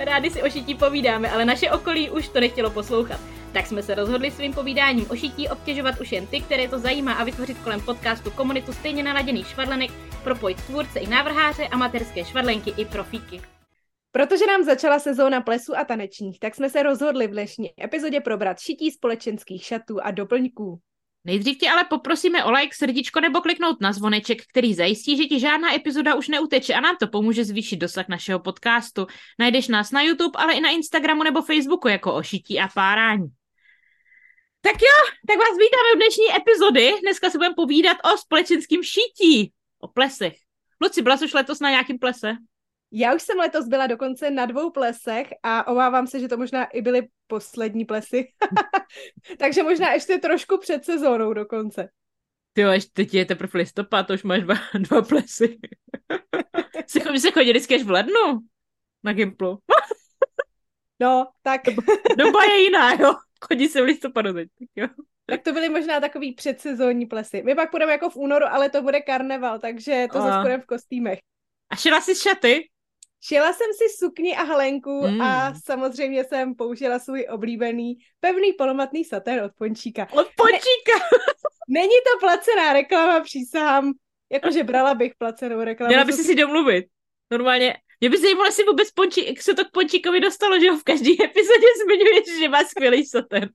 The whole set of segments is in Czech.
Rádi si o šití povídáme, ale naše okolí už to nechtělo poslouchat. Tak jsme se rozhodli svým povídáním o šití obtěžovat už jen ty, které to zajímá a vytvořit kolem podcastu komunitu stejně naladěných švadlenek, propojit tvůrce i návrháře, amatérské švadlenky i profíky. Protože nám začala sezóna plesu a tanečních, tak jsme se rozhodli v dnešní epizodě probrat šití společenských šatů a doplňků. Nejdřív tě ale poprosíme o like, srdíčko nebo kliknout na zvoneček, který zajistí, že ti žádná epizoda už neuteče a nám to pomůže zvýšit dosah našeho podcastu. Najdeš nás na YouTube, ale i na Instagramu nebo Facebooku jako o šití a párání. Tak jo, tak vás vítáme v dnešní epizody. Dneska se budeme povídat o společenském šití, o plesech. Luci, byla jsi už letos na nějakým plese? Já už jsem letos byla dokonce na dvou plesech a obávám se, že to možná i byly poslední plesy. Takže možná ještě trošku před sezónou dokonce. Ty jo, teď je teprve listopad, to už máš dva, dva plesy. Jsi chodí, se vždycky až v lednu na Gimplu. no, tak. Doba je jiná, jo. Chodí se v listopadu teď, tak jo. Tak to byly možná takový předsezónní plesy. My pak půjdeme jako v únoru, ale to bude karneval, takže to zase v kostýmech. A šila jsi šaty? Šila jsem si sukni a halenku mm. a samozřejmě jsem použila svůj oblíbený pevný polomatný satén od Pončíka. Od Pončíka! Ne, není to placená reklama, přísahám. Jakože brala bych placenou reklamu. Měla by si si domluvit. Normálně. Mě by zajímalo, jestli vůbec Pončík, jak se to k Pončíkovi dostalo, že ho v každé epizodě zmiňuješ, že má skvělý satén.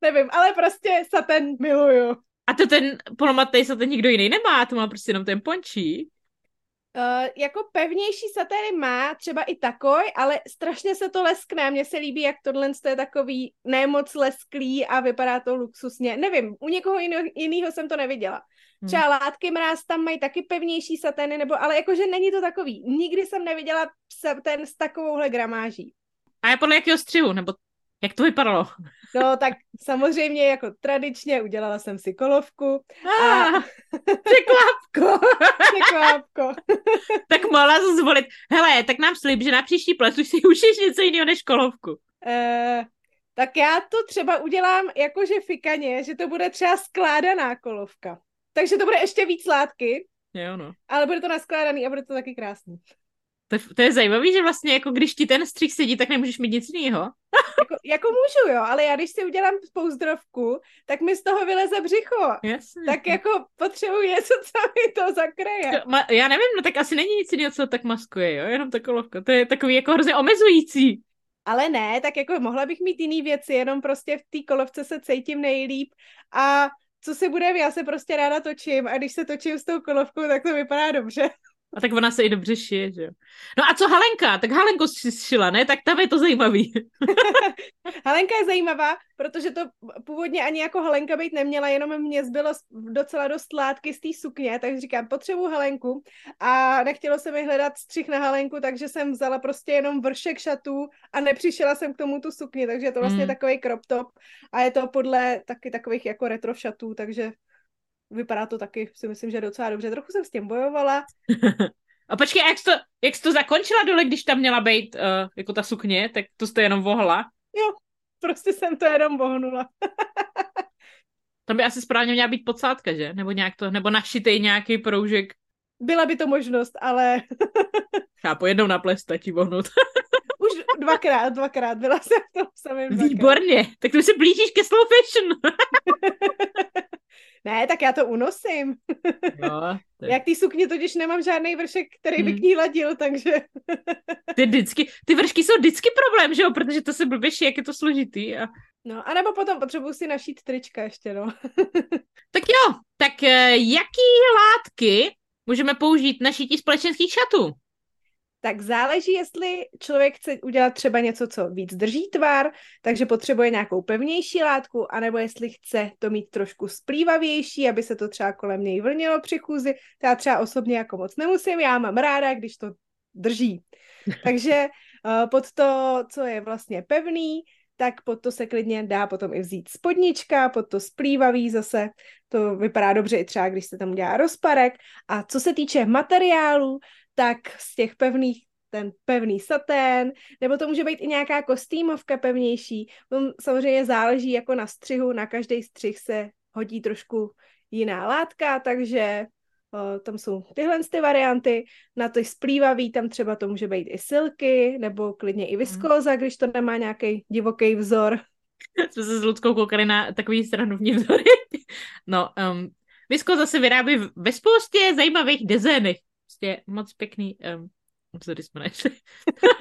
Nevím, ale prostě satén miluju. A to ten polomatný satén nikdo jiný nemá, to má prostě jenom ten Pončík. Uh, jako pevnější satéry má třeba i takoj, ale strašně se to leskne. Mně se líbí, jak tohle je takový nemoc lesklý a vypadá to luxusně. Nevím, u někoho jiného jsem to neviděla. Hmm. Třeba látky mráz tam mají taky pevnější satény, nebo, ale jakože není to takový. Nikdy jsem neviděla satén s takovouhle gramáží. A je podle jakého střihu, nebo jak to vypadalo? No tak samozřejmě jako tradičně udělala jsem si kolovku. A... Ah, překvapko. překvapko. tak mohla to zvolit. Hele, tak nám slib, že na příští ples už si ušiješ něco jiného než kolovku. Uh, tak já to třeba udělám jakože fikaně, že to bude třeba skládaná kolovka. Takže to bude ještě víc látky. Jo, no. Ale bude to naskládaný a bude to taky krásný. To, to je zajímavé, že vlastně jako když ti ten střih sedí, tak nemůžeš mít nic jiného. jako, jako můžu, jo, ale já když si udělám pouzdrovku, tak mi z toho vyleze břicho. Jasně. Tak jako potřebuji něco, co mi to zakryje. Ma, já nevím, no tak asi není nic jiného, co tak maskuje, jo, jenom ta kolovka. To je takový jako hrozně omezující. Ale ne, tak jako mohla bych mít jiný věci, jenom prostě v té kolovce se cítím nejlíp a co si bude, já se prostě ráda točím a když se točím s tou kolovkou, tak to vypadá dobře. A tak ona se i dobře šije, že jo. No a co Halenka? Tak Halenko si šila, ne? Tak tam je to zajímavý. Halenka je zajímavá, protože to původně ani jako Halenka být neměla, jenom mě zbylo docela dost látky z té sukně, takže říkám, potřebuji Halenku a nechtělo se mi hledat střih na Halenku, takže jsem vzala prostě jenom vršek šatů a nepřišla jsem k tomu tu sukni, takže je to vlastně mm. takový crop top a je to podle taky takových jako retro šatů, takže vypadá to taky, si myslím, že docela dobře. Trochu jsem s tím bojovala. A počkej, jak jsi to, jak jsi to zakončila dole, když tam měla být uh, jako ta sukně, tak to jste jenom vohla? Jo, prostě jsem to jenom vohnula. tam by asi správně měla být podsádka, že? Nebo nějak to, nebo našitej nějaký proužek. Byla by to možnost, ale... Chápu, jednou na ples stačí vohnout. Už dvakrát, dvakrát, byla jsem v tom samém Výborně, tak to se blížíš ke slow fashion. Ne, tak já to unosím. Jo, tak... Jak ty sukně totiž nemám žádný vršek, který by hmm. k ní ladil, takže... ty, vždycky, ty vršky jsou vždycky problém, že jo, protože to se blběší, jak je to složitý. A... No, anebo potom potřebuji si našít trička ještě, no. tak jo, tak eh, jaký látky můžeme použít na šití společenských šatů? Tak záleží, jestli člověk chce udělat třeba něco, co víc drží tvar, takže potřebuje nějakou pevnější látku, anebo jestli chce to mít trošku splývavější, aby se to třeba kolem něj vlnilo při chůzi. To já třeba osobně jako moc nemusím, já mám ráda, když to drží. takže uh, pod to, co je vlastně pevný, tak pod to se klidně dá potom i vzít spodnička, pod to splývavý zase, to vypadá dobře i třeba, když se tam udělá rozparek. A co se týče materiálu, tak z těch pevných ten pevný satén, nebo to může být i nějaká kostýmovka pevnější. samozřejmě záleží jako na střihu, na každý střih se hodí trošku jiná látka, takže o, tam jsou tyhle ty varianty. Na to splývavý, tam třeba to může být i silky, nebo klidně i viskóza, mhm. když to nemá nějaký divoký vzor. Jsme se s Ludskou koukali na takový stranovní vzory. No, um, viskóza se vyrábí ve spoustě zajímavých dezénech. Prostě moc pěkný um, vzory jsme našli.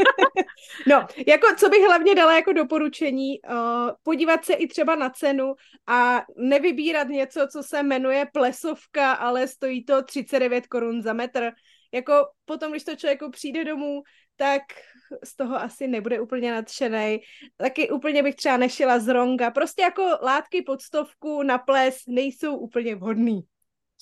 no, jako co bych hlavně dala jako doporučení, uh, podívat se i třeba na cenu a nevybírat něco, co se jmenuje plesovka, ale stojí to 39 korun za metr. Jako potom, když to člověku přijde domů, tak z toho asi nebude úplně nadšený. Taky úplně bych třeba nešila z ronga. Prostě jako látky pod stovku na ples nejsou úplně vhodný.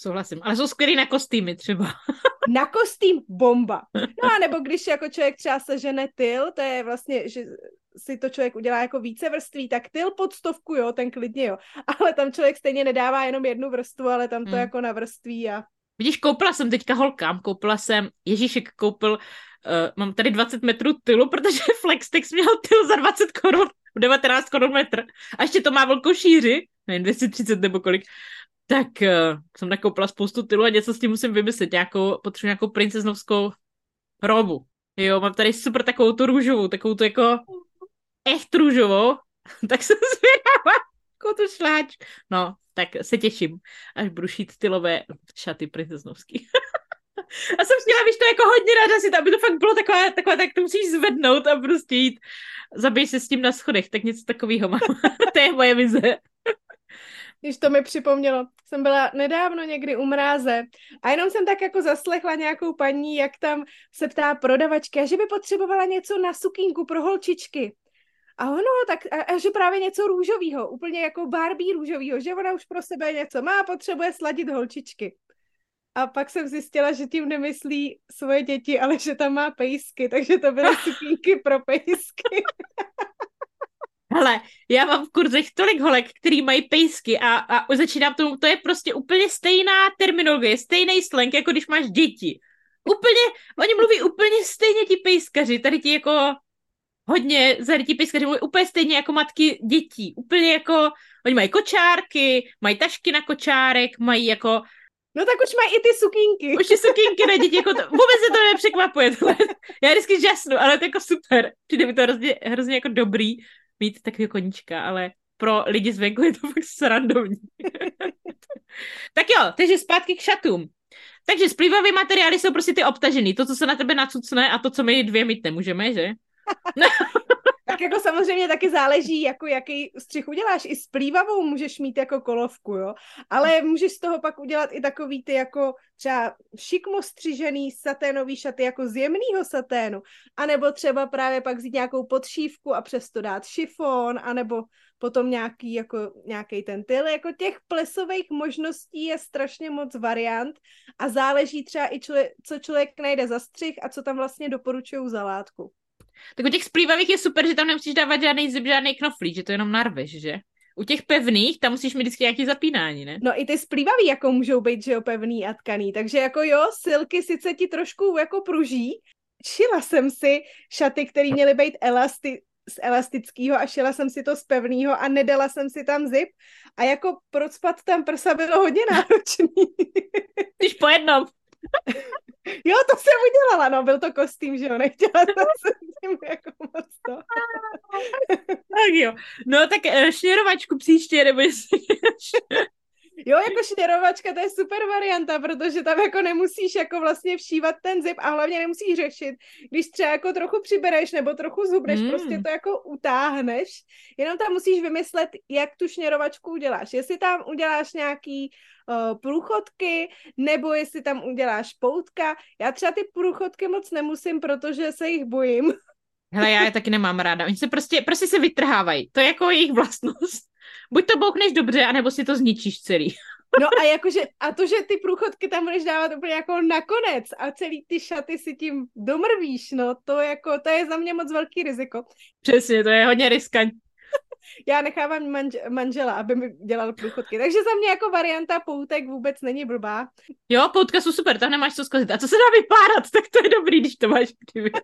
Souhlasím, ale jsou skvělý na kostýmy třeba. na kostým bomba. No a nebo když jako člověk třeba sežene tyl, to je vlastně, že si to člověk udělá jako více vrství, tak tyl pod stovku, jo, ten klidně, jo. Ale tam člověk stejně nedává jenom jednu vrstvu, ale tam to hmm. jako na vrství a... Vidíš, koupila jsem teďka holkám, koupila jsem, Ježíšek koupil, uh, mám tady 20 metrů tylu, protože Flextex měl tyl za 20 korun, 19 korun metr. A ještě to má velkou šíři, nevím, 230 nebo kolik tak uh, jsem nakoupila spoustu tylu a něco s tím musím vymyslet. Nějakou, potřebuji nějakou princeznovskou robu. Jo, mám tady super takovou tu růžovou, takovou tu jako echt růžovou. tak jsem zvědavá, jako tu šláč. No, tak se těším, až budu šít tylové šaty princeznovský. a jsem chtěla, víš, to jako hodně ráda si, aby to fakt bylo takové, takové, tak to musíš zvednout a prostě jít, zabij se s tím na schodech, tak něco takového mám. to je moje vize. Když to mi připomnělo, jsem byla nedávno někdy u mráze a jenom jsem tak jako zaslechla nějakou paní, jak tam se ptá prodavačka, že by potřebovala něco na sukínku pro holčičky. A ono, tak, a, a že právě něco růžového, úplně jako Barbie růžového, že ona už pro sebe něco má a potřebuje sladit holčičky. A pak jsem zjistila, že tím nemyslí svoje děti, ale že tam má pejsky, takže to byly sukínky pro pejsky. Hele, já mám v kurzech tolik holek, který mají pejsky a, a začínám tomu, to je prostě úplně stejná terminologie, stejný slang, jako když máš děti. Úplně, oni mluví úplně stejně ti pejskaři, tady ti jako hodně, tady ti pejskaři mluví úplně stejně jako matky dětí. Úplně jako, oni mají kočárky, mají tašky na kočárek, mají jako No tak už mají i ty sukínky. Už ty sukínky na děti, jako to, vůbec se to nepřekvapuje. Tohle. Já vždycky žasnu, ale to je jako super. Přijde mi to hrozně, hrozně jako dobrý mít takový koníčka, ale pro lidi zvenku je to fakt srandovní. tak jo, takže zpátky k šatům. Takže splývavé materiály jsou prostě ty obtažený, to, co se na tebe nacucne a to, co my dvě mít nemůžeme, že? tak jako samozřejmě taky záleží, jako jaký střih uděláš. I s plývavou můžeš mít jako kolovku, jo. Ale můžeš z toho pak udělat i takový ty jako třeba šikmo střižený saténový šaty jako z jemného saténu. A nebo třeba právě pak vzít nějakou podšívku a přesto dát šifon, anebo potom nějaký, jako, nějaký ten tyl. Jako těch plesových možností je strašně moc variant a záleží třeba i člověk, co člověk najde za střih a co tam vlastně doporučují za látku. Tak u těch splývavých je super, že tam nemusíš dávat žádný zip, žádný knoflík, že to jenom narveš, že? U těch pevných, tam musíš mít vždycky nějaký zapínání, ne? No i ty splývavý jako můžou být, že jo, pevný a tkaný, takže jako jo, silky sice ti trošku jako pruží, šila jsem si šaty, které měly být elasti, z elastického a šila jsem si to z pevného a nedala jsem si tam zip a jako procpat tam prsa bylo hodně náročný. Když po jednom. Jo, to jsem udělala, no, byl to kostým, že jo, nechtěla jsem se tím jako moc to. tak jo, no tak uh, šněrovačku příště, nebo jestli Jo, jako šněrovačka, to je super varianta, protože tam jako nemusíš jako vlastně všívat ten zip a hlavně nemusíš řešit, když třeba jako trochu přibereš nebo trochu zhubneš, mm. prostě to jako utáhneš, jenom tam musíš vymyslet, jak tu šněrovačku uděláš. Jestli tam uděláš nějaký uh, průchodky, nebo jestli tam uděláš poutka. Já třeba ty průchodky moc nemusím, protože se jich bojím. Hele, já je taky nemám ráda. Oni se prostě, prostě se vytrhávají. To je jako jejich vlastnost. Buď to boukneš dobře, anebo si to zničíš celý. No a jakože, a to, že ty průchodky tam budeš dávat úplně jako nakonec a celý ty šaty si tím domrvíš, no to jako, to je za mě moc velký riziko. Přesně, to je hodně riskantní. Já nechávám manž- manžela, aby mi dělal průchodky. Takže za mě jako varianta poutek vůbec není blbá. Jo, poutka jsou super, tam nemáš co zkazit. A co se dá vypárat, tak to je dobrý, když to máš kdyby. To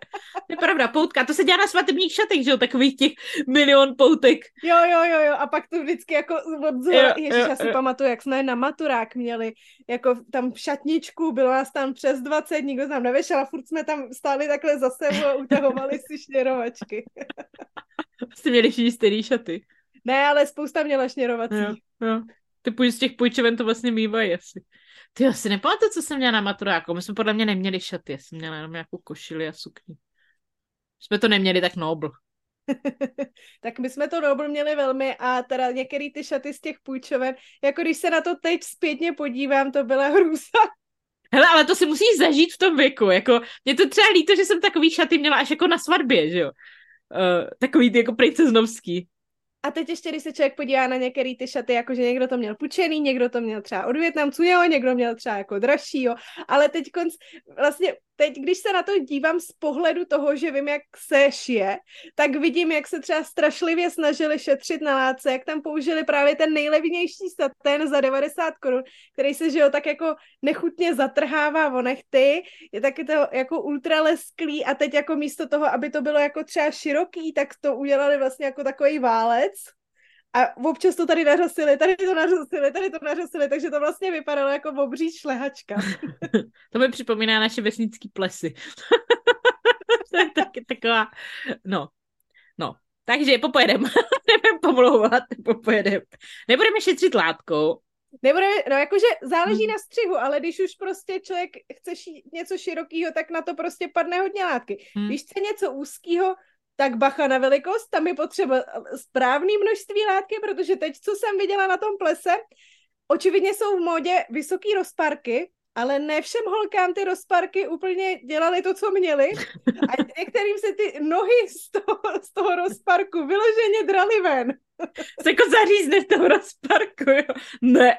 je pravda, poutka, to se dělá na svatebních šatech, že jo, takových těch milion poutek. Jo, jo, jo, jo, a pak to vždycky jako od zhora, ježiš, já si pamatuju, jak jsme na maturák měli, jako tam v šatničku, bylo nás tam přes 20, nikdo tam nevyšel a furt jsme tam stáli takhle za sebou a utahovali si šněrovačky. Jste měli všichni stejný šaty. Ne, ale spousta měla šněrovací. Jo, jo. Ty z těch půjčoven to vlastně mývají asi. Ty asi nepamatuju, co jsem měla na maturáku. My jsme podle mě neměli šaty, já jsem měla jenom nějakou košili a sukni. Jsme to neměli tak nobl. tak my jsme to nobl měli velmi a teda některé ty šaty z těch půjčoven, jako když se na to teď zpětně podívám, to byla hrůza. Hele, ale to si musíš zažít v tom věku, jako, mě to třeba líto, že jsem takový šaty měla až jako na svatbě, že jo. Uh, takový ty jako princeznovský. A teď ještě, když se člověk podívá na některé ty šaty, jakože někdo to měl půjčený, někdo to měl třeba od Větnamců, jo, někdo měl třeba jako dražší, jo, ale teď konc, vlastně teď, když se na to dívám z pohledu toho, že vím, jak se šije, tak vidím, jak se třeba strašlivě snažili šetřit na látce, jak tam použili právě ten nejlevnější satén za 90 korun, který se, že jo, tak jako nechutně zatrhává o nechty, je taky to jako ultra lesklý a teď jako místo toho, aby to bylo jako třeba široký, tak to udělali vlastně jako takový válec a občas to tady nařasili, tady to nařasili, tady to nařasili, takže to vlastně vypadalo jako obří šlehačka. to mi připomíná naše vesnické plesy. to je taky taková, no, no. Takže popojedem. Nebudeme pomlouvat, popojedem. Nebudeme šetřit látkou, Nebudeme, no jakože záleží hmm. na střihu, ale když už prostě člověk chce ší, něco širokého, tak na to prostě padne hodně látky. Hmm. Když chce něco úzkého, tak bacha na velikost, tam je potřeba správný množství látky, protože teď, co jsem viděla na tom plese, očividně jsou v módě vysoký rozparky, ale ne všem holkám ty rozparky úplně dělali to, co měli. A některým se ty nohy z toho, z toho rozparku vyloženě drali ven. Se jako zařízne v toho rozparku, jo? Ne.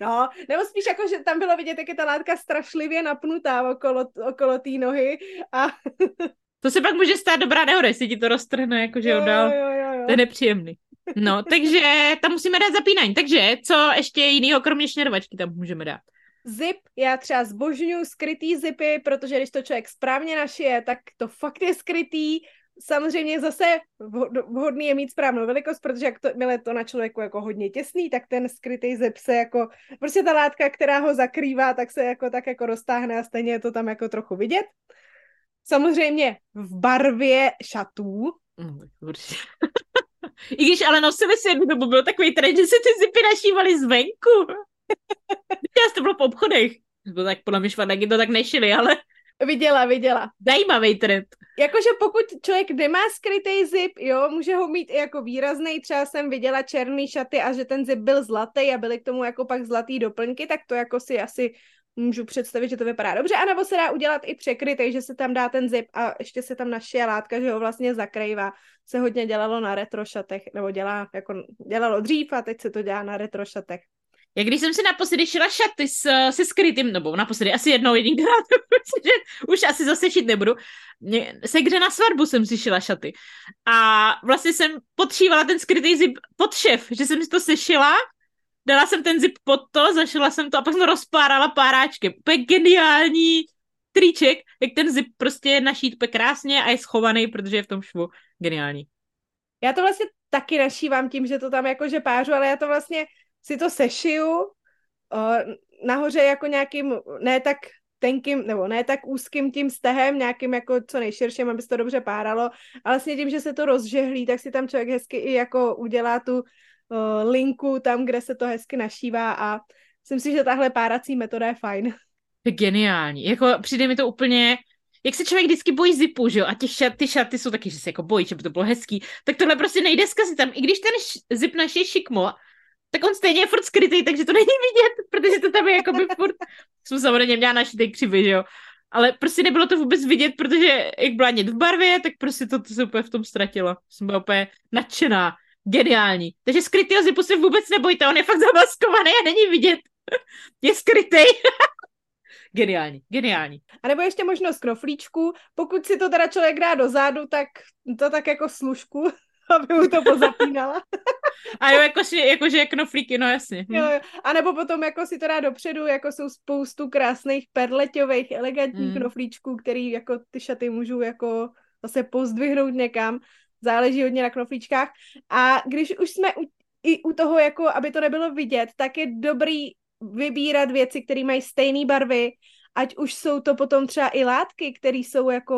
No, nebo spíš jako, že tam bylo vidět, jak je ta látka strašlivě napnutá okolo, okolo té nohy a to se pak může stát dobrá nehoda, jestli ti to roztrhne, jakože jo, dál. Jo, jo, jo. To je nepříjemný. No, takže tam musíme dát zapínání. Takže co ještě jinýho, kromě šněrovačky tam můžeme dát? Zip, já třeba zbožňuji skrytý zipy, protože když to člověk správně našije, tak to fakt je skrytý. Samozřejmě zase vhodný je mít správnou velikost, protože jak to, milé to na člověku jako hodně těsný, tak ten skrytý zip se jako, prostě ta látka, která ho zakrývá, tak se jako tak jako roztáhne a stejně je to tam jako trochu vidět. Samozřejmě v barvě šatů. Určitě. I když ale nosili si jednu dobu, byl takový trend, že si ty zipy našívali zvenku. Já to bylo v obchodech. Bylo tak podle mě švadlaky to tak nešili, ale... Viděla, viděla. Zajímavý trend. Jakože pokud člověk nemá skrytý zip, jo, může ho mít i jako výrazný, třeba jsem viděla černý šaty a že ten zip byl zlatý a byly k tomu jako pak zlatý doplňky, tak to jako si asi můžu představit, že to vypadá dobře, anebo se dá udělat i překrytej, že se tam dá ten zip a ještě se tam našije látka, že ho vlastně zakrývá. Se hodně dělalo na retrošatech, nebo dělá, jako dělalo dřív a teď se to dělá na retrošatech. Jak když jsem si naposledy šila šaty s, se skrytým, nebo naposledy asi jednou jedinkrát, že už asi zase šit nebudu, se kde na svatbu jsem si šila šaty. A vlastně jsem potřívala ten skrytý zip pod šef, že jsem si to sešila dala jsem ten zip pod to, zašla jsem to a pak jsem rozpárala páráčkem. Úplně geniální triček, jak ten zip prostě je našít krásně a je schovaný, protože je v tom švu. Geniální. Já to vlastně taky našívám tím, že to tam jakože pářu, ale já to vlastně si to sešiju o, nahoře jako nějakým, ne tak tenkým, nebo ne tak úzkým tím stehem, nějakým jako co nejširším, aby se to dobře páralo, ale vlastně tím, že se to rozžehlí, tak si tam člověk hezky i jako udělá tu uh, linku tam, kde se to hezky našívá a myslím si, že tahle párací metoda je fajn. Geniální. Jako přijde mi to úplně, jak se člověk vždycky bojí zipu, že jo, a těch šat, ty šaty jsou taky, že se jako bojí, že by to bylo hezký, tak tohle prostě nejde zkazit tam. I když ten š- zip naš je šikmo, tak on stejně je furt skrytý, takže to není vidět, protože to tam je jako by furt, jsem samozřejmě měla našitej křivy, že jo, ale prostě nebylo to vůbec vidět, protože jak byla v barvě, tak prostě to, to se úplně v tom ztratilo. Jsem byla úplně nadšená. Geniální. Takže skrytýho zipu se vůbec nebojte, on je fakt zamaskovaný a není vidět. je skrytý. geniální, geniální. A nebo ještě možnost knoflíčku. Pokud si to teda člověk dá do zádu, tak to tak jako služku. aby mu to pozapínala. A jo, jakože, jakože jak knoflíky, no jasně. Hm. Jo, jo. A nebo potom jako si to dá dopředu, jako jsou spoustu krásných perleťových, elegantních Mm. knoflíčků, který jako ty šaty můžu jako zase pozdvihnout někam. Záleží hodně na knoflíčkách. A když už jsme u, i u toho, jako aby to nebylo vidět, tak je dobrý vybírat věci, které mají stejné barvy, ať už jsou to potom třeba i látky, které jsou jako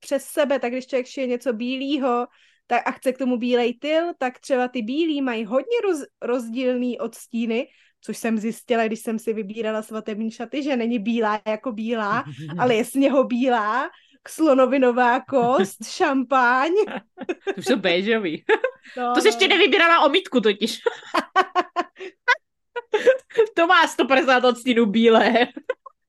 přes sebe, tak když člověk šije něco bílého, tak a chce k tomu bílej tyl, tak třeba ty bílý mají hodně roz, rozdílný odstíny, což jsem zjistila, když jsem si vybírala svatební šaty, že není bílá jako bílá, ale je sněhobílá, slonovinová kost, šampáň. To už jsou béžový. No, To jsi ještě nevybírala omítku totiž. to má 150 odstínů bílé.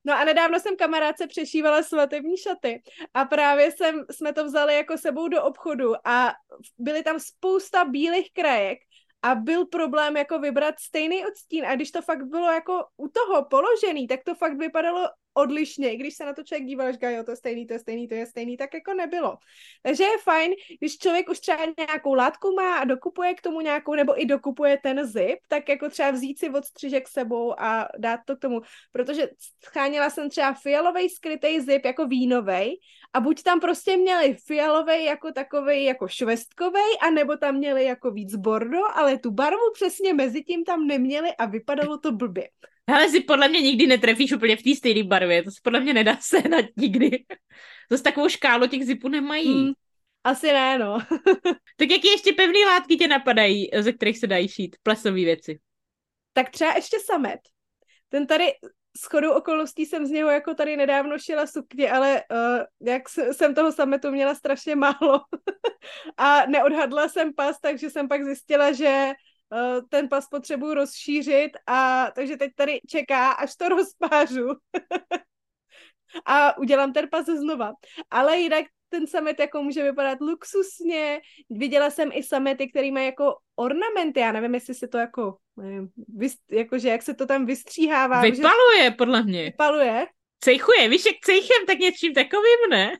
No a nedávno jsem kamarádce přešívala svatební šaty a právě jsem, jsme to vzali jako sebou do obchodu a byly tam spousta bílých krajek a byl problém jako vybrat stejný odstín a když to fakt bylo jako u toho položený, tak to fakt vypadalo odlišně, I když se na to člověk díval, říká, jo, to je stejný, to je stejný, to je stejný, tak jako nebylo. Takže je fajn, když člověk už třeba nějakou látku má a dokupuje k tomu nějakou, nebo i dokupuje ten zip, tak jako třeba vzít si odstřižek sebou a dát to k tomu, protože scháněla jsem třeba fialový skrytý zip jako vínovej a buď tam prostě měli fialový jako takovej jako švestkovej, anebo tam měli jako víc bordo, ale tu barvu přesně mezi tím tam neměli a vypadalo to blbě. Ale si podle mě nikdy netrefíš úplně v té stejné barvě. To se podle mě nedá sehnat nikdy. Zase takovou škálu těch zipů nemají. Hmm, asi ne, no. Tak jaký ještě pevné látky tě napadají, ze kterých se dají šít? Plesové věci. tak třeba ještě samet. Ten tady s chodou okolností jsem z něho jako tady nedávno šila sukně, ale uh, jak jsem toho sametu měla strašně málo a neodhadla jsem pas, takže jsem pak zjistila, že ten pas potřebuji rozšířit a takže teď tady čeká, až to rozpářu a udělám ten pas znova. Ale jinak ten samet jako může vypadat luxusně. Viděla jsem i samety, který mají jako ornamenty. Já nevím, jestli se to jako, nevím, vys, jakože jak se to tam vystříhává. že Vypaluje, podle mě. vypaluje. Cejchuje, víš, jak cejchem, tak něčím takovým, ne?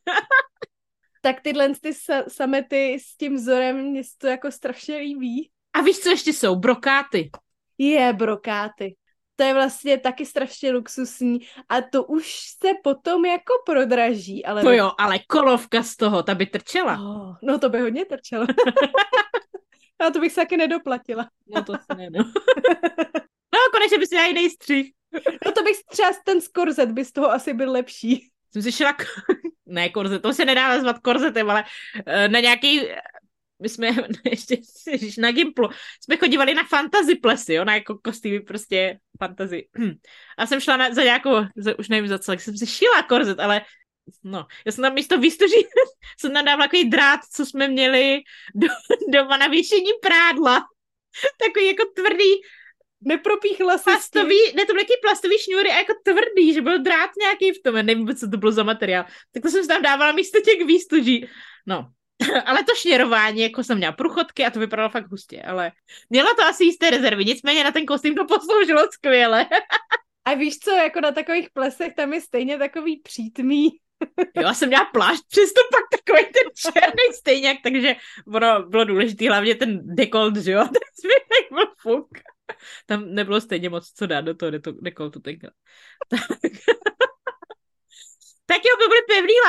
Tak tyhle ty sa- samety s tím vzorem mě se to jako strašně líbí. A víš, co ještě jsou? Brokáty. Je brokáty. To je vlastně taky strašně luxusní a to už se potom jako prodraží, ale... To jo, ale kolovka z toho, ta by trčela. Oh, no to by hodně trčelo. a to bych se taky nedoplatila. No to si ne, no. No, konečně bys měla jiný střih. No to bych třeba ten skorzet by z toho asi byl lepší. Jsem si šla, k... ne korzet, to se nedá nazvat korzetem, ale eh, na nějaký, my jsme ještě ježiš, na Gimplu, jsme chodívali na fantasy plesy, jo, na jako kostýmy prostě fantasy. A jsem šla na, za nějakou, za, už nevím za co, jsem si šila korzet, ale no, já jsem tam místo výstuží, jsem tam dávala takový drát, co jsme měli do, doma na věšení prádla. Takový jako tvrdý, Nepropíchla se plastový, ne, to byly taky plastový šňůry a jako tvrdý, že byl drát nějaký v tom, já nevím, co to bylo za materiál. Tak to jsem si tam dávala místo těch výstuží. No, ale to šněrování, jako jsem měla průchodky a to vypadalo fakt hustě, ale mělo to asi jisté rezervy, nicméně na ten kostým to posloužilo skvěle. A víš co, jako na takových plesech tam je stejně takový přítmý. Jo, já jsem měla plášť, přesto pak takový ten černý stejňák, takže ono bylo důležité, hlavně ten dekolt, že jo, ten zbytek byl fuk. Tam nebylo stejně moc co dát do toho dekoltu tenkrát. Tak.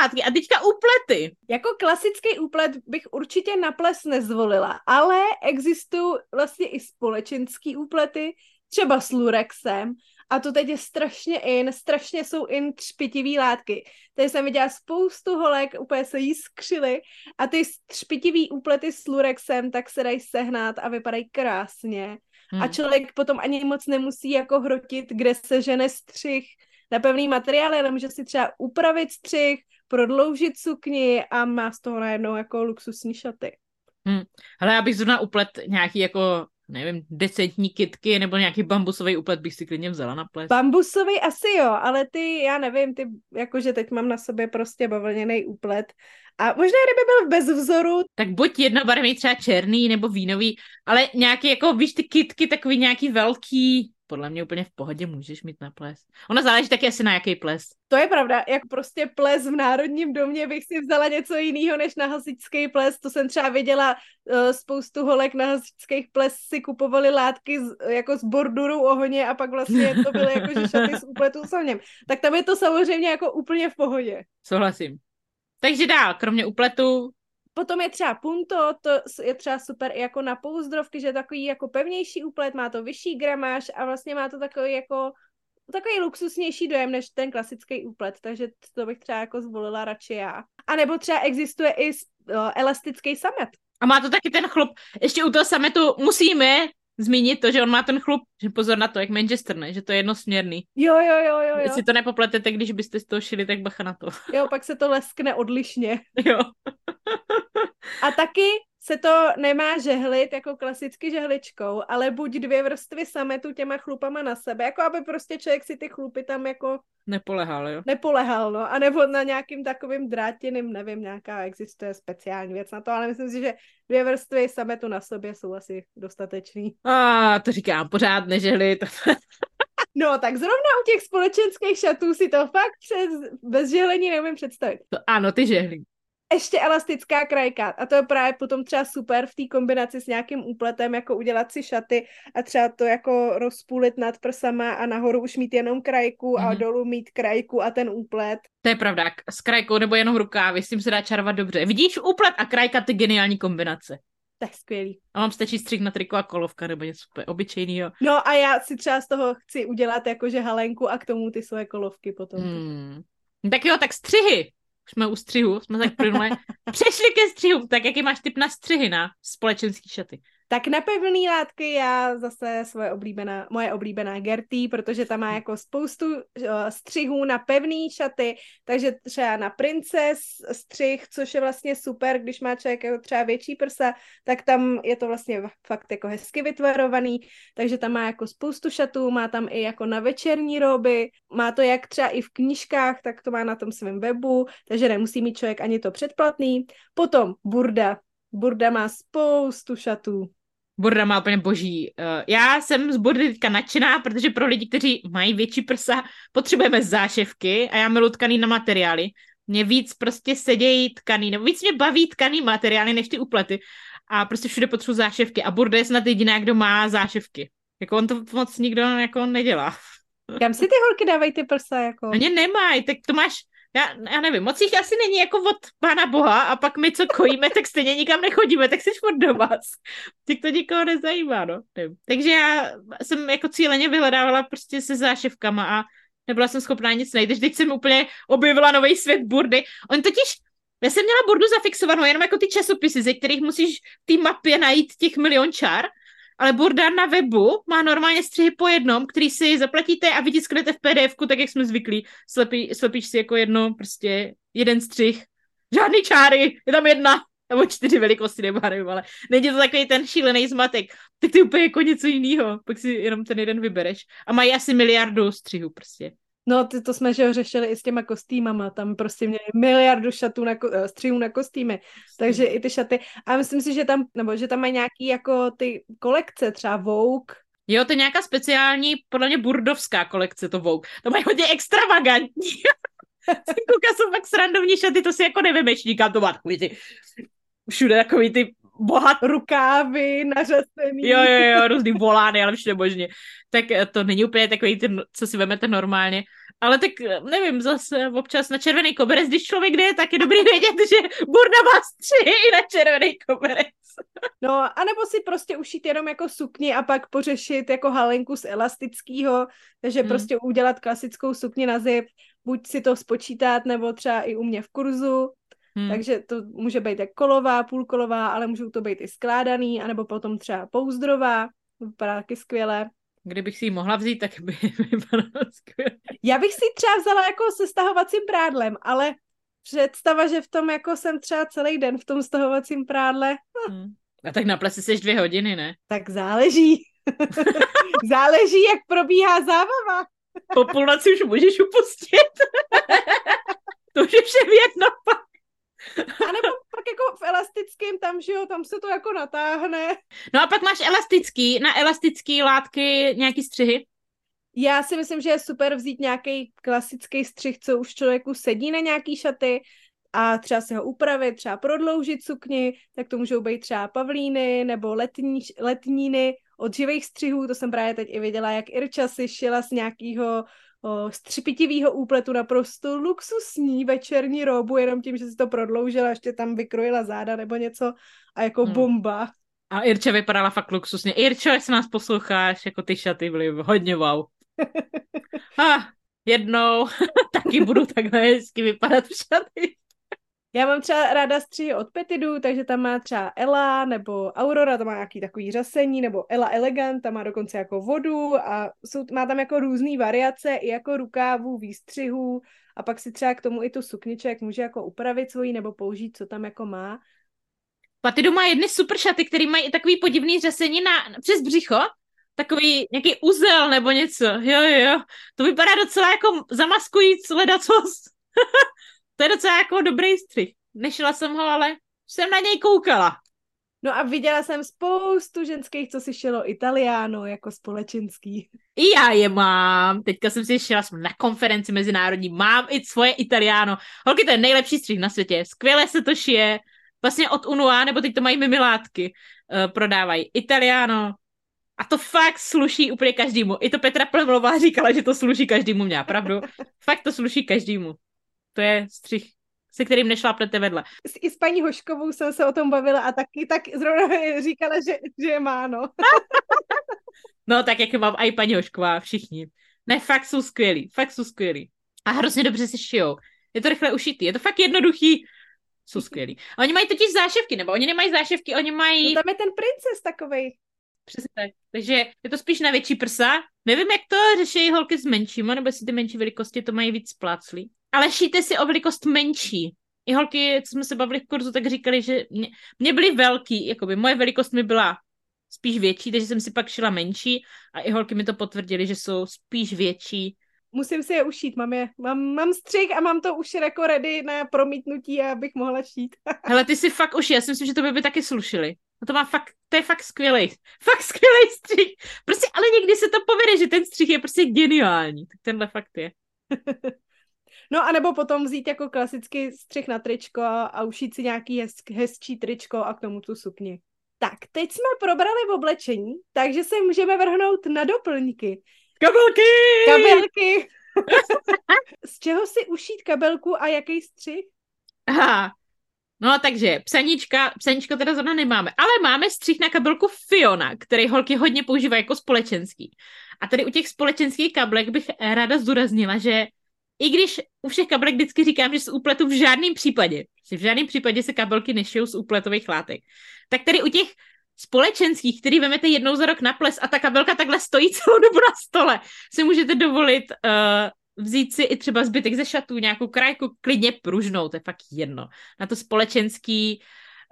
Látky. A teďka úplety. Jako klasický úplet bych určitě na ples nezvolila, ale existují vlastně i společenský úplety, třeba s lurexem, a to teď je strašně in, strašně jsou in třpitivý látky. Tady jsem viděla spoustu holek, úplně se jí skřily a ty třpitivý úplety s lurexem tak se dají sehnat a vypadají krásně. Hmm. A člověk potom ani moc nemusí jako hrotit, kde se žene střih na pevný materiály, ale může si třeba upravit střih, prodloužit sukni a má z toho najednou jako luxusní šaty. Hmm. Ale já bych zrovna uplet nějaký jako, nevím, decentní kitky nebo nějaký bambusový uplet bych si klidně vzala na ples. Bambusový asi jo, ale ty, já nevím, ty, jakože teď mám na sobě prostě bavlněný úplet. A možná, kdyby byl bez vzoru, tak buď jednobarevný, třeba černý nebo vínový, ale nějaký jako, víš, ty kitky takový nějaký velký, podle mě úplně v pohodě můžeš mít na ples. Ona záleží taky asi na jaký ples. To je pravda, jak prostě ples v Národním domě bych si vzala něco jiného než na hasičský ples. To jsem třeba viděla uh, spoustu holek na hasičských ples si kupovali látky z, jako s bordurou ohoně a pak vlastně to byly jako že šaty s úpletou něm. Tak tam je to samozřejmě jako úplně v pohodě. Souhlasím. Takže dál, kromě upletu, Potom je třeba punto, to je třeba super i jako na pouzdrovky, že je takový jako pevnější úplet, má to vyšší gramáž a vlastně má to takový jako takový luxusnější dojem než ten klasický úplet, takže to bych třeba jako zvolila radši já. A nebo třeba existuje i elastický samet. A má to taky ten chlup. Ještě u toho sametu musíme zmínit to, že on má ten chlup, že pozor na to, jak Manchester, ne? že to je jednosměrný. Jo, jo, jo, jo. jo. Jestli to nepopletete, když byste z toho šili, tak bacha na to. Jo, pak se to leskne odlišně. Jo. A taky se to nemá žehlit jako klasicky žehličkou, ale buď dvě vrstvy sametu těma chlupama na sebe, jako aby prostě člověk si ty chlupy tam jako Nepolehal, jo? Nepolehal, no. A nebo na nějakým takovým drátěným, nevím, nějaká existuje speciální věc na to, ale myslím si, že dvě vrstvy sametu na sobě jsou asi dostatečný. A to říkám, pořád nežehlit. No, tak zrovna u těch společenských šatů si to fakt přes, bez žehlení neumím představit. To, ano, ty žehlí ještě elastická krajka. A to je právě potom třeba super v té kombinaci s nějakým úpletem, jako udělat si šaty a třeba to jako rozpůlit nad prsama a nahoru už mít jenom krajku mm-hmm. a mhm. dolů mít krajku a ten úplet. To je pravda, s krajkou nebo jenom rukávy, s tím se dá čarovat dobře. Vidíš, úplet a krajka, ty geniální kombinace. Tak skvělý. A mám stačí střih na triko a kolovka nebo něco obyčejného. No a já si třeba z toho chci udělat jakože halenku a k tomu ty svoje kolovky potom. Hmm. Tak jo, tak střihy jsme u střihu, jsme tak plynule přešli ke střihu. Tak jaký máš typ na střihy na společenský šaty? Tak na pevný látky já zase svoje oblíbená, moje oblíbená Gerty, protože tam má hm. jako spoustu uh, střihů na pevný šaty, takže třeba na princes střih, což je vlastně super, když má člověk jako třeba větší prsa, tak tam je to vlastně fakt jako hezky vytvarovaný, takže tam má jako spoustu šatů, má tam i jako na večerní roby, má to jak třeba i v knížkách, tak to má na tom svém webu, takže nemusí mít člověk ani to předplatný. Potom burda, Burda má spoustu šatů. Burda má úplně boží. Uh, já jsem z Burdy teďka nadšená, protože pro lidi, kteří mají větší prsa, potřebujeme záševky a já miluji tkaný na materiály. Mě víc prostě sedějí tkaný, nebo víc mě baví tkaný materiály než ty uplety. A prostě všude potřebuji záševky. A Burda je snad jediná, kdo má záševky. Jako on to moc nikdo jako nedělá. Kam si ty holky dávají ty prsa? Jako? Oni nemají, tak to máš já, já nevím, moc jich asi není jako od Pána Boha a pak my, co kojíme, tak stejně nikam nechodíme, tak jsi furt doma. Těch to nikoho nezajímá, no. Nevím. Takže já jsem jako cíleně vyhledávala prostě se záševkama a nebyla jsem schopná nic najít, teď jsem úplně objevila nový svět burdy. On totiž, já jsem měla burdu zafixovanou jenom jako ty časopisy, ze kterých musíš v té mapě najít těch milion čar ale Burda na webu má normálně střihy po jednom, který si zaplatíte a vytisknete v pdf tak jak jsme zvyklí. Slepí, slepíš si jako jedno, prostě jeden střih. Žádný čáry, je tam jedna nebo čtyři velikosti, nebo nevím, ale není to takový ten šílený zmatek. Tak ty úplně jako něco jiného, pak si jenom ten jeden vybereš. A mají asi miliardu střihů prostě. No, ty, to jsme že řešili i s těma kostýmama, tam prostě měli miliardu šatů na, eh, střihů na kostýmy, takže i ty šaty. A myslím si, že tam, nebo že tam mají nějaký jako ty kolekce, třeba Vogue, Jo, to je nějaká speciální, podle mě burdovská kolekce, to Vogue. To mají hodně extravagantní. Kuka jsou fakt srandovní šaty, to si jako nevymeš nikam, to má takový ty všude takový ty bohat rukávy nařazený. Jo, jo, jo, různý volány, ale všude možně. Tak eh, to není úplně takový ten, co si vemete normálně. Ale tak eh, nevím, zase občas na červený koberec, když člověk jde, tak je dobrý vědět, že burda má i na červený koberec. No, anebo si prostě ušít jenom jako sukni a pak pořešit jako halenku z elastického, takže hmm. prostě udělat klasickou sukni na zip, buď si to spočítat, nebo třeba i u mě v kurzu, Hmm. Takže to může být jak kolová, půlkolová, ale můžou to být i skládaný, anebo potom třeba pouzdrová, vypadá taky skvěle. Kdybych si ji mohla vzít, tak by vypadala skvěle. Já bych si třeba vzala jako se stahovacím prádlem, ale představa, že v tom jako jsem třeba celý den v tom stahovacím prádle. Hm. Hmm. A tak na plese jsi dvě hodiny, ne? Tak záleží. záleží, jak probíhá zábava. Po půlnoci už můžeš upustit. to už je vše jedno pak. A nebo pak jako v elastickém tam, že jo, tam se to jako natáhne. No a pak máš elastický, na elastický látky nějaký střihy? Já si myslím, že je super vzít nějaký klasický střih, co už člověku sedí na nějaký šaty a třeba si ho upravit, třeba prodloužit sukni, tak to můžou být třeba pavlíny nebo letní, letníny od živých střihů, to jsem právě teď i viděla, jak Irča si šila z nějakého střipitivého úpletu naprosto luxusní večerní robu, jenom tím, že si to prodloužila, ještě tam vykrojila záda nebo něco a jako hmm. bomba. A Irča vypadala fakt luxusně. Irčo, jestli nás posloucháš, jako ty šaty byly hodně wow. A jednou taky budu takhle hezky vypadat v šaty. Já mám třeba ráda střihy od Petidu, takže tam má třeba Ela nebo Aurora, to má nějaký takový řasení, nebo Ela Elegant, tam má dokonce jako vodu a jsou, má tam jako různé variace i jako rukávů, výstřihů a pak si třeba k tomu i tu sukniček může jako upravit svojí nebo použít, co tam jako má. Patidu má jedny super šaty, které mají takový podivný řasení na, přes břicho, takový nějaký uzel nebo něco. Jo, jo, jo. To vypadá docela jako zamaskujíc ledacos. to je docela jako dobrý střih. Nešla jsem ho, ale jsem na něj koukala. No a viděla jsem spoustu ženských, co si šilo Italiano jako společenský. I já je mám. Teďka jsem si šila jsem na konferenci mezinárodní. Mám i svoje Italiano. Holky, to je nejlepší střih na světě. Skvěle se to šije. Vlastně od Unua, nebo teď to mají mimilátky, uh, prodávají. Italiano, a to fakt sluší úplně každému. I to Petra Plemlová říkala, že to sluší každému, měla pravdu. Fakt to sluší každému. To je střih, se kterým nešlápnete vedle. I s paní Hoškovou jsem se o tom bavila a taky tak zrovna říkala, že, že je má, no. no, tak jak mám i paní Hošková, všichni. Ne, fakt jsou skvělí, fakt jsou skvělí. A hrozně dobře se šijou. Je to rychle ušitý, je to fakt jednoduchý, jsou skvělí. A oni mají totiž záševky, nebo oni nemají záševky, oni mají... No tam je ten princes takovej. Přesně tak. Takže je to spíš na větší prsa. Nevím, jak to řeší holky s menšíma, nebo jestli ty menší velikosti to mají víc pláclí. Ale šijte si o velikost menší. I holky, co jsme se bavili v kurzu, tak říkali, že mě, mě byly velký, jakoby moje velikost mi byla spíš větší, takže jsem si pak šila menší a i holky mi to potvrdili, že jsou spíš větší. Musím si je ušít, mám, je, mám, mám střih a mám to už jako ready na promítnutí, abych mohla šít. Hele, ty si fakt uši, já si myslím, že to by, by taky slušili. No to má fakt, to je fakt skvělý. Fakt skvělý střih. Prostě, ale někdy se to povede, že ten střih je prostě geniální. Tak tenhle fakt je. No a nebo potom vzít jako klasický střih na tričko a ušít si nějaký hez, hezčí tričko a k tomu tu sukni. Tak, teď jsme probrali v oblečení, takže se můžeme vrhnout na doplňky. Kabelky! Kabelky! Z čeho si ušít kabelku a jaký střih? Aha, No takže psaníčka, psaníčko teda zrovna nemáme, ale máme střih na kabelku Fiona, který holky hodně používají jako společenský. A tady u těch společenských kablek bych ráda zdůraznila, že i když u všech kabelek vždycky říkám, že z úpletu v žádném případě, v žádném případě se kabelky nešijou z úpletových látek, tak tady u těch společenských, který vemete jednou za rok na ples a ta kabelka takhle stojí celou dobu na stole, si můžete dovolit uh, vzít si i třeba zbytek ze šatů, nějakou krajku, klidně pružnou, to je fakt jedno. Na to společenský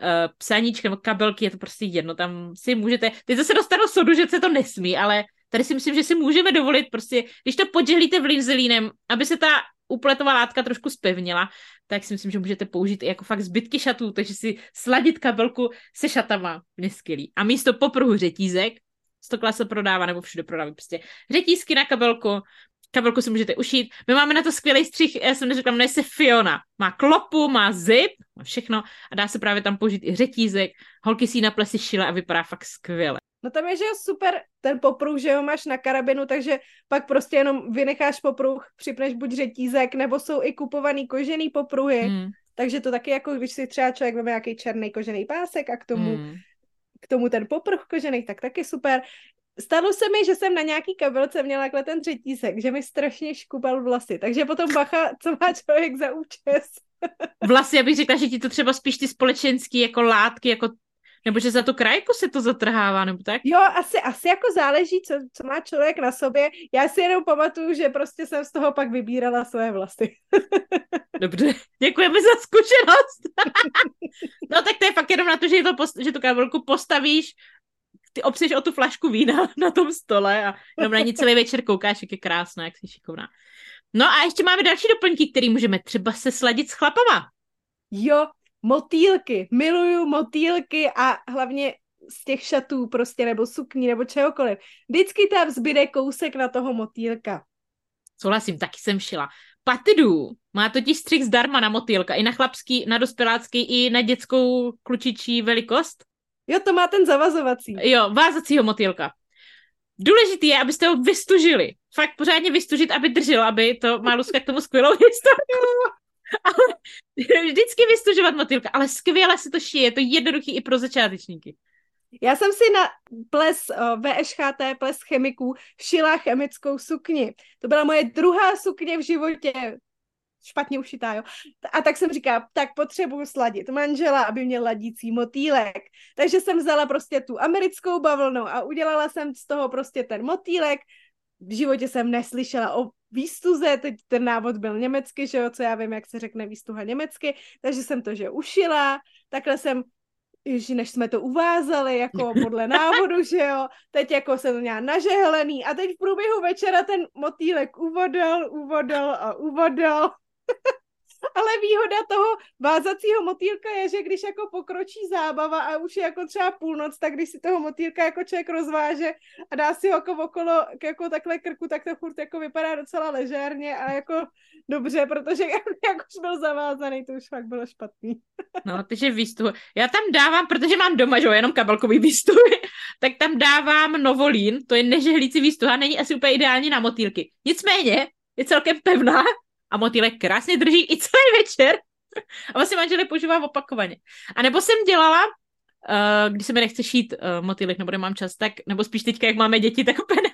uh, psaníčka nebo kabelky je to prostě jedno, tam si můžete, teď zase dostanu sodu, že se to nesmí, ale tady si myslím, že si můžeme dovolit prostě, když to podělíte linzelínem, aby se ta upletová látka trošku spevnila, tak si myslím, že můžete použít i jako fakt zbytky šatů, takže si sladit kabelku se šatama, neskylý. A místo popruhu řetízek, Stokla se prodává nebo všude prodávají prostě řetízky na kabelku, kabelku si můžete ušít. My máme na to skvělý střih, já jsem neřekla, jmenuje se Fiona. Má klopu, má zip, má všechno a dá se právě tam použít i řetízek. Holky si ji na plesi šile a vypadá fakt skvěle. No tam je, že je super ten popruh, že ho máš na karabinu, takže pak prostě jenom vynecháš popruh, připneš buď řetízek, nebo jsou i kupovaný kožený popruhy, hmm. takže to taky jako, když si třeba člověk veme nějaký černý kožený pásek a k tomu hmm k tomu ten popruh kožený, tak taky super. Stalo se mi, že jsem na nějaký kabelce měla takhle ten třetísek, že mi strašně škubal vlasy, takže potom bacha, co má člověk za účes. Vlasy, já bych řekla, že ti to třeba spíš ty společenský jako látky, jako nebo že za tu krajku se to zatrhává, nebo tak? Jo, asi, asi jako záleží, co, co má člověk na sobě. Já si jenom pamatuju, že prostě jsem z toho pak vybírala své vlasy. Dobře, děkujeme za zkušenost. no tak to je fakt jenom na to, že, to post- že tu kabelku postavíš ty opřeš o tu flašku vína na tom stole a jenom na ní celý večer koukáš, jak je krásná, jak jsi šikovná. No a ještě máme další doplňky, které můžeme třeba se sladit s chlapama. Jo, motýlky. Miluju motýlky a hlavně z těch šatů prostě, nebo sukní, nebo čehokoliv. Vždycky tam zbyde kousek na toho motýlka. Souhlasím, taky jsem šila. Patidu má totiž střih zdarma na motýlka, i na chlapský, na dospělácký, i na dětskou klučičí velikost. Jo, to má ten zavazovací. Jo, vázacího motýlka. Důležitý je, abyste ho vystužili. Fakt pořádně vystužit, aby držel, aby to má Luska k tomu skvělou historku. ale vždycky vystužovat motýlka, ale skvěle se to šije, je to jednoduchý i pro začátečníky. Já jsem si na ples VŠHT, ples chemiků, šila chemickou sukni. To byla moje druhá sukně v životě. Špatně ušitá, jo. A tak jsem říkala, tak potřebuju sladit manžela, aby měl ladící motýlek. Takže jsem vzala prostě tu americkou bavlnu a udělala jsem z toho prostě ten motýlek. V životě jsem neslyšela o výstuze, teď ten návod byl německy, že jo, co já vím, jak se řekne výstuha německy, takže jsem to, že ušila, takhle jsem Ježi, než jsme to uvázali, jako podle návodu, že jo, teď jako jsem měla nažehlený a teď v průběhu večera ten motýlek uvodil, uvodil a uvodil. Ale výhoda toho vázacího motýlka je, že když jako pokročí zábava a už je jako třeba půlnoc, tak když si toho motýlka jako člověk rozváže a dá si ho jako okolo jako takhle krku, tak to furt jako vypadá docela ležérně a jako dobře, protože jak už byl zavázaný, to už fakt bylo špatný. No, takže výstup. Já tam dávám, protože mám doma, že jo, jenom kabelkový výstupy, tak tam dávám novolín, to je nežehlící výstup a není asi úplně ideální na motýlky. Nicméně, je celkem pevná a motýlek krásně drží i celý večer. A vlastně manželé používá opakovaně. A nebo jsem dělala, uh, když se mi nechce šít uh, motýlek, nebo nemám čas, tak, nebo spíš teďka, jak máme děti, tak úplně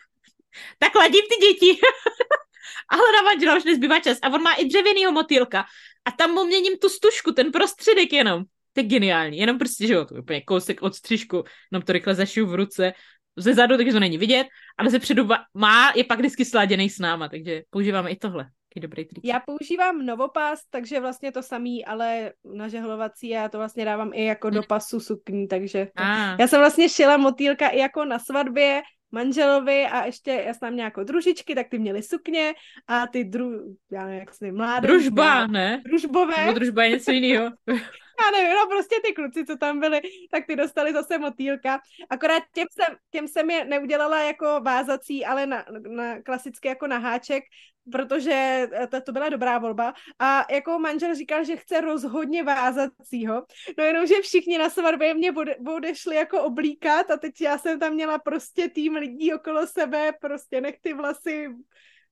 tak ladím ty děti. Ale na manžela už nezbývá čas. A on má i dřevěnýho motýlka. A tam mu měním tu stužku, ten prostředek jenom. To je geniální. Jenom prostě, že jo, to je úplně kousek od střižku, jenom to rychle zašiju v ruce, ze zadu, takže to není vidět, ale ze předu má, je pak vždycky sladěný s náma, takže používáme i tohle taky dobrý trik. Já používám novopás, takže vlastně to samý, ale na žehlovací já to vlastně dávám i jako do pasu sukní, takže to... ah. já jsem vlastně šila motýlka i jako na svatbě, manželovi a ještě já jsem tam nějakou družičky, tak ty měli sukně a ty dru, já nevím, jak se mladé. Družba, ne? Družbové. Nebo družba je něco jiného. já nevím, no prostě ty kluci, co tam byli, tak ty dostali zase motýlka. Akorát těm jsem, těm jsem je neudělala jako vázací, ale na, na klasicky jako na háček, protože to, to byla dobrá volba. A jako manžel říkal, že chce rozhodně vázacího. No jenom, že všichni na svatbě mě odešli jako oblíkat a teď já jsem tam měla prostě tým lidí okolo sebe, prostě nech ty vlasy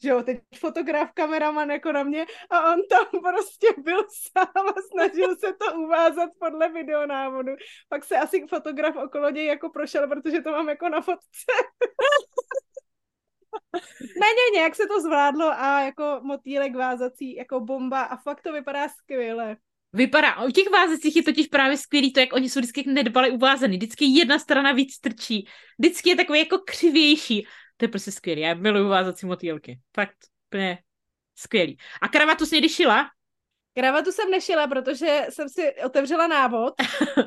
že jo, teď fotograf, kameraman jako na mě a on tam prostě byl sám a snažil se to uvázat podle videonávodu. Pak se asi fotograf okolo něj jako prošel, protože to mám jako na fotce. ne, ne, nějak se to zvládlo a jako motýlek vázací, jako bomba a fakt to vypadá skvěle. Vypadá, u těch vázacích je totiž právě skvělý to, jak oni jsou vždycky nedbali uvázaný. Vždycky jedna strana víc trčí. Vždycky je takový jako křivější. To je prostě skvělý. Já miluju vázací motýlky. Fakt, úplně skvělý. A kravatu jsi někdy šila? Kravatu jsem nešila, protože jsem si otevřela návod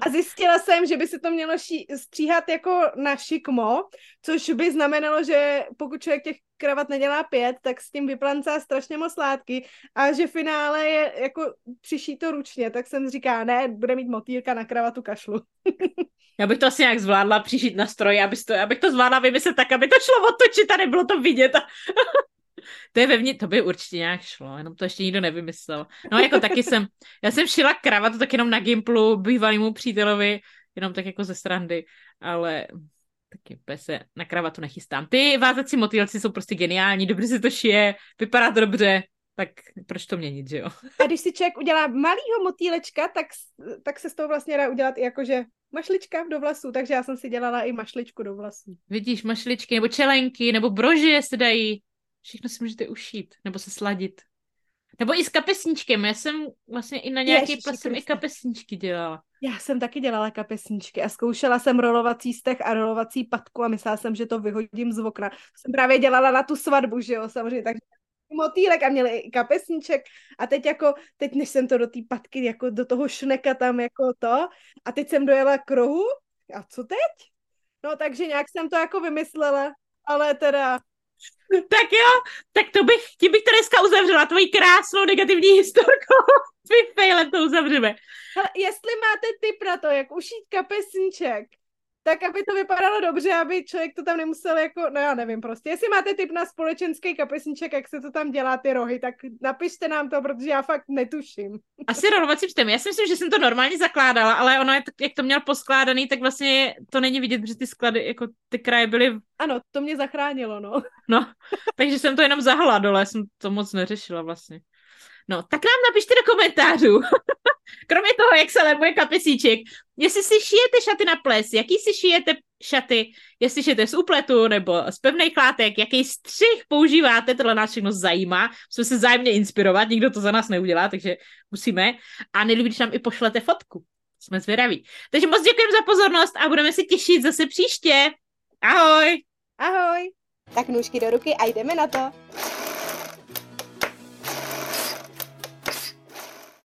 a zjistila jsem, že by se to mělo ší- stříhat jako na šikmo, což by znamenalo, že pokud člověk těch kravat nedělá pět, tak s tím vyplancá strašně moc látky a že finále je jako přiší to ručně, tak jsem říká, ne, bude mít motýlka na kravatu kašlu. Já bych to asi nějak zvládla přišít na stroj, abych to, abych to zvládla vymyslet tak, aby to šlo otočit a nebylo to vidět. To je vevnitř, to by určitě nějak šlo, jenom to ještě nikdo nevymyslel. No jako taky jsem, já jsem šila kravatu tak jenom na Gimplu bývalýmu přítelovi, jenom tak jako ze strandy, ale taky se na kravatu nechystám. Ty vázací motýlci jsou prostě geniální, dobře se to šije, vypadá to dobře, tak proč to měnit, že jo? A když si člověk udělá malýho motýlečka, tak, tak se z toho vlastně dá udělat i jakože mašlička do vlasů, takže já jsem si dělala i mašličku do vlasů. Vidíš, mašličky, nebo čelenky, nebo brože se dají. Všechno si můžete ušít, nebo se sladit. Nebo i s kapesníčkem. Já jsem vlastně i na nějaký Ježiši, jsem i kapesníčky dělala. Já jsem taky dělala kapesníčky a zkoušela jsem rolovací stech a rolovací patku a myslela jsem, že to vyhodím z okna. Jsem právě dělala na tu svatbu, že jo, samozřejmě, takže motýlek a měli i kapesníček a teď jako, teď než jsem to do té patky, jako do toho šneka tam jako to a teď jsem dojela k rohu a co teď? No takže nějak jsem to jako vymyslela, ale teda tak jo, tak to bych, tím bych to dneska uzavřela, tvoji krásnou negativní historku. Tvým failem to uzavřeme. Ale jestli máte tip na to, jak ušít kapesníček, tak aby to vypadalo dobře, aby člověk to tam nemusel jako, no já nevím prostě. Jestli máte tip na společenský kapesníček, jak se to tam dělá ty rohy, tak napište nám to, protože já fakt netuším. Asi rolovací systém. Já si myslím, že jsem to normálně zakládala, ale ono, jak to měl poskládaný, tak vlastně to není vidět, že ty sklady, jako ty kraje byly... Ano, to mě zachránilo, no. No, takže jsem to jenom zahla dole, jsem to moc neřešila vlastně. No, tak nám napište do komentářů. Kromě toho, jak se lemuje kapesíček, jestli si šijete šaty na ples, jaký si šijete šaty, jestli šijete z úpletu nebo z pevných látek, jaký střih používáte, tohle nás všechno zajímá. Musíme se zájemně inspirovat, nikdo to za nás neudělá, takže musíme. A nejlíbí, když nám i pošlete fotku. Jsme zvědaví. Takže moc děkujeme za pozornost a budeme se těšit zase příště. Ahoj! Ahoj! Tak nůžky do ruky a jdeme na to.